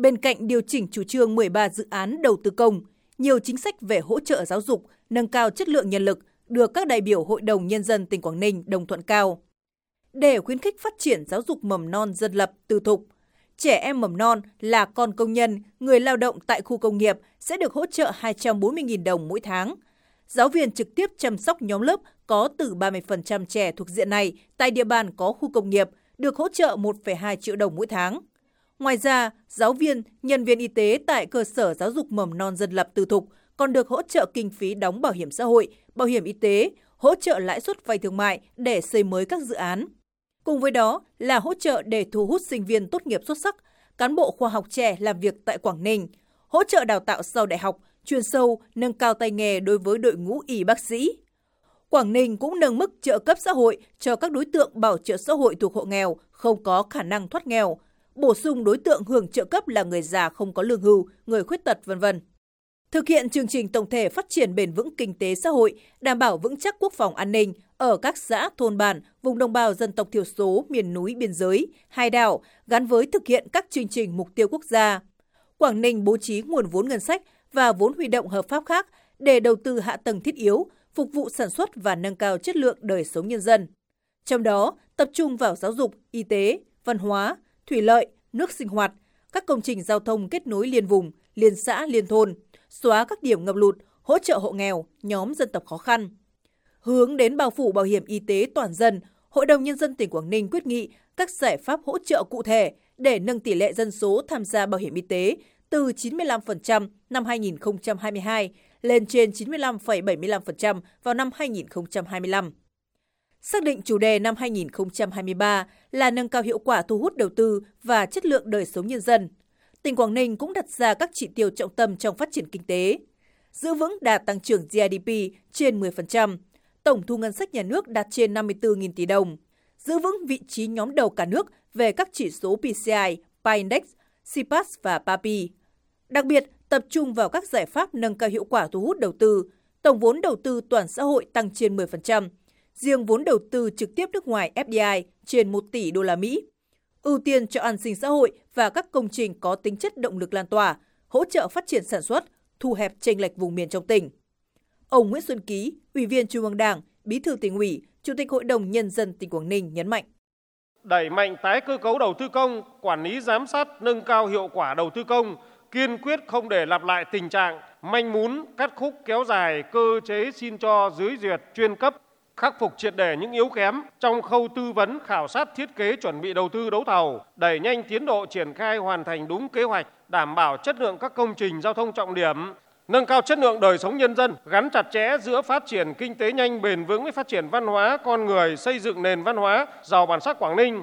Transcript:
Bên cạnh điều chỉnh chủ trương 13 dự án đầu tư công, nhiều chính sách về hỗ trợ giáo dục, nâng cao chất lượng nhân lực được các đại biểu Hội đồng Nhân dân tỉnh Quảng Ninh đồng thuận cao. Để khuyến khích phát triển giáo dục mầm non dân lập, tư thục, trẻ em mầm non là con công nhân, người lao động tại khu công nghiệp sẽ được hỗ trợ 240.000 đồng mỗi tháng. Giáo viên trực tiếp chăm sóc nhóm lớp có từ 30% trẻ thuộc diện này tại địa bàn có khu công nghiệp được hỗ trợ 1,2 triệu đồng mỗi tháng. Ngoài ra, giáo viên, nhân viên y tế tại cơ sở giáo dục mầm non dân lập tư thục còn được hỗ trợ kinh phí đóng bảo hiểm xã hội, bảo hiểm y tế, hỗ trợ lãi suất vay thương mại để xây mới các dự án. Cùng với đó là hỗ trợ để thu hút sinh viên tốt nghiệp xuất sắc, cán bộ khoa học trẻ làm việc tại Quảng Ninh, hỗ trợ đào tạo sau đại học, chuyên sâu, nâng cao tay nghề đối với đội ngũ y bác sĩ. Quảng Ninh cũng nâng mức trợ cấp xã hội cho các đối tượng bảo trợ xã hội thuộc hộ nghèo không có khả năng thoát nghèo, bổ sung đối tượng hưởng trợ cấp là người già không có lương hưu, người khuyết tật vân vân. Thực hiện chương trình tổng thể phát triển bền vững kinh tế xã hội, đảm bảo vững chắc quốc phòng an ninh ở các xã, thôn bản, vùng đồng bào dân tộc thiểu số, miền núi, biên giới, hai đảo gắn với thực hiện các chương trình mục tiêu quốc gia. Quảng Ninh bố trí nguồn vốn ngân sách và vốn huy động hợp pháp khác để đầu tư hạ tầng thiết yếu, phục vụ sản xuất và nâng cao chất lượng đời sống nhân dân. Trong đó, tập trung vào giáo dục, y tế, văn hóa, thủy lợi, nước sinh hoạt, các công trình giao thông kết nối liên vùng, liên xã, liên thôn, xóa các điểm ngập lụt, hỗ trợ hộ nghèo, nhóm dân tộc khó khăn. Hướng đến bao phủ bảo hiểm y tế toàn dân, Hội đồng Nhân dân tỉnh Quảng Ninh quyết nghị các giải pháp hỗ trợ cụ thể để nâng tỷ lệ dân số tham gia bảo hiểm y tế từ 95% năm 2022 lên trên 95,75% vào năm 2025. Xác định chủ đề năm 2023 là nâng cao hiệu quả thu hút đầu tư và chất lượng đời sống nhân dân. Tỉnh Quảng Ninh cũng đặt ra các chỉ tiêu trọng tâm trong phát triển kinh tế. Giữ vững đạt tăng trưởng GDP trên 10%, tổng thu ngân sách nhà nước đạt trên 54.000 tỷ đồng, giữ vững vị trí nhóm đầu cả nước về các chỉ số PCI, PI Index, CPAS và PAPI. Đặc biệt, tập trung vào các giải pháp nâng cao hiệu quả thu hút đầu tư, tổng vốn đầu tư toàn xã hội tăng trên 10%, riêng vốn đầu tư trực tiếp nước ngoài FDI trên 1 tỷ đô la Mỹ. Ưu tiên cho an sinh xã hội và các công trình có tính chất động lực lan tỏa, hỗ trợ phát triển sản xuất, thu hẹp chênh lệch vùng miền trong tỉnh. Ông Nguyễn Xuân Ký, Ủy viên Trung ương Đảng, Bí thư tỉnh ủy, Chủ tịch Hội đồng Nhân dân tỉnh Quảng Ninh nhấn mạnh. Đẩy mạnh tái cơ cấu đầu tư công, quản lý giám sát nâng cao hiệu quả đầu tư công, kiên quyết không để lặp lại tình trạng manh mún, cắt khúc kéo dài cơ chế xin cho dưới duyệt chuyên cấp khắc phục triệt đề những yếu kém trong khâu tư vấn, khảo sát thiết kế chuẩn bị đầu tư đấu thầu, đẩy nhanh tiến độ triển khai hoàn thành đúng kế hoạch, đảm bảo chất lượng các công trình giao thông trọng điểm, nâng cao chất lượng đời sống nhân dân, gắn chặt chẽ giữa phát triển kinh tế nhanh bền vững với phát triển văn hóa con người, xây dựng nền văn hóa giàu bản sắc Quảng Ninh.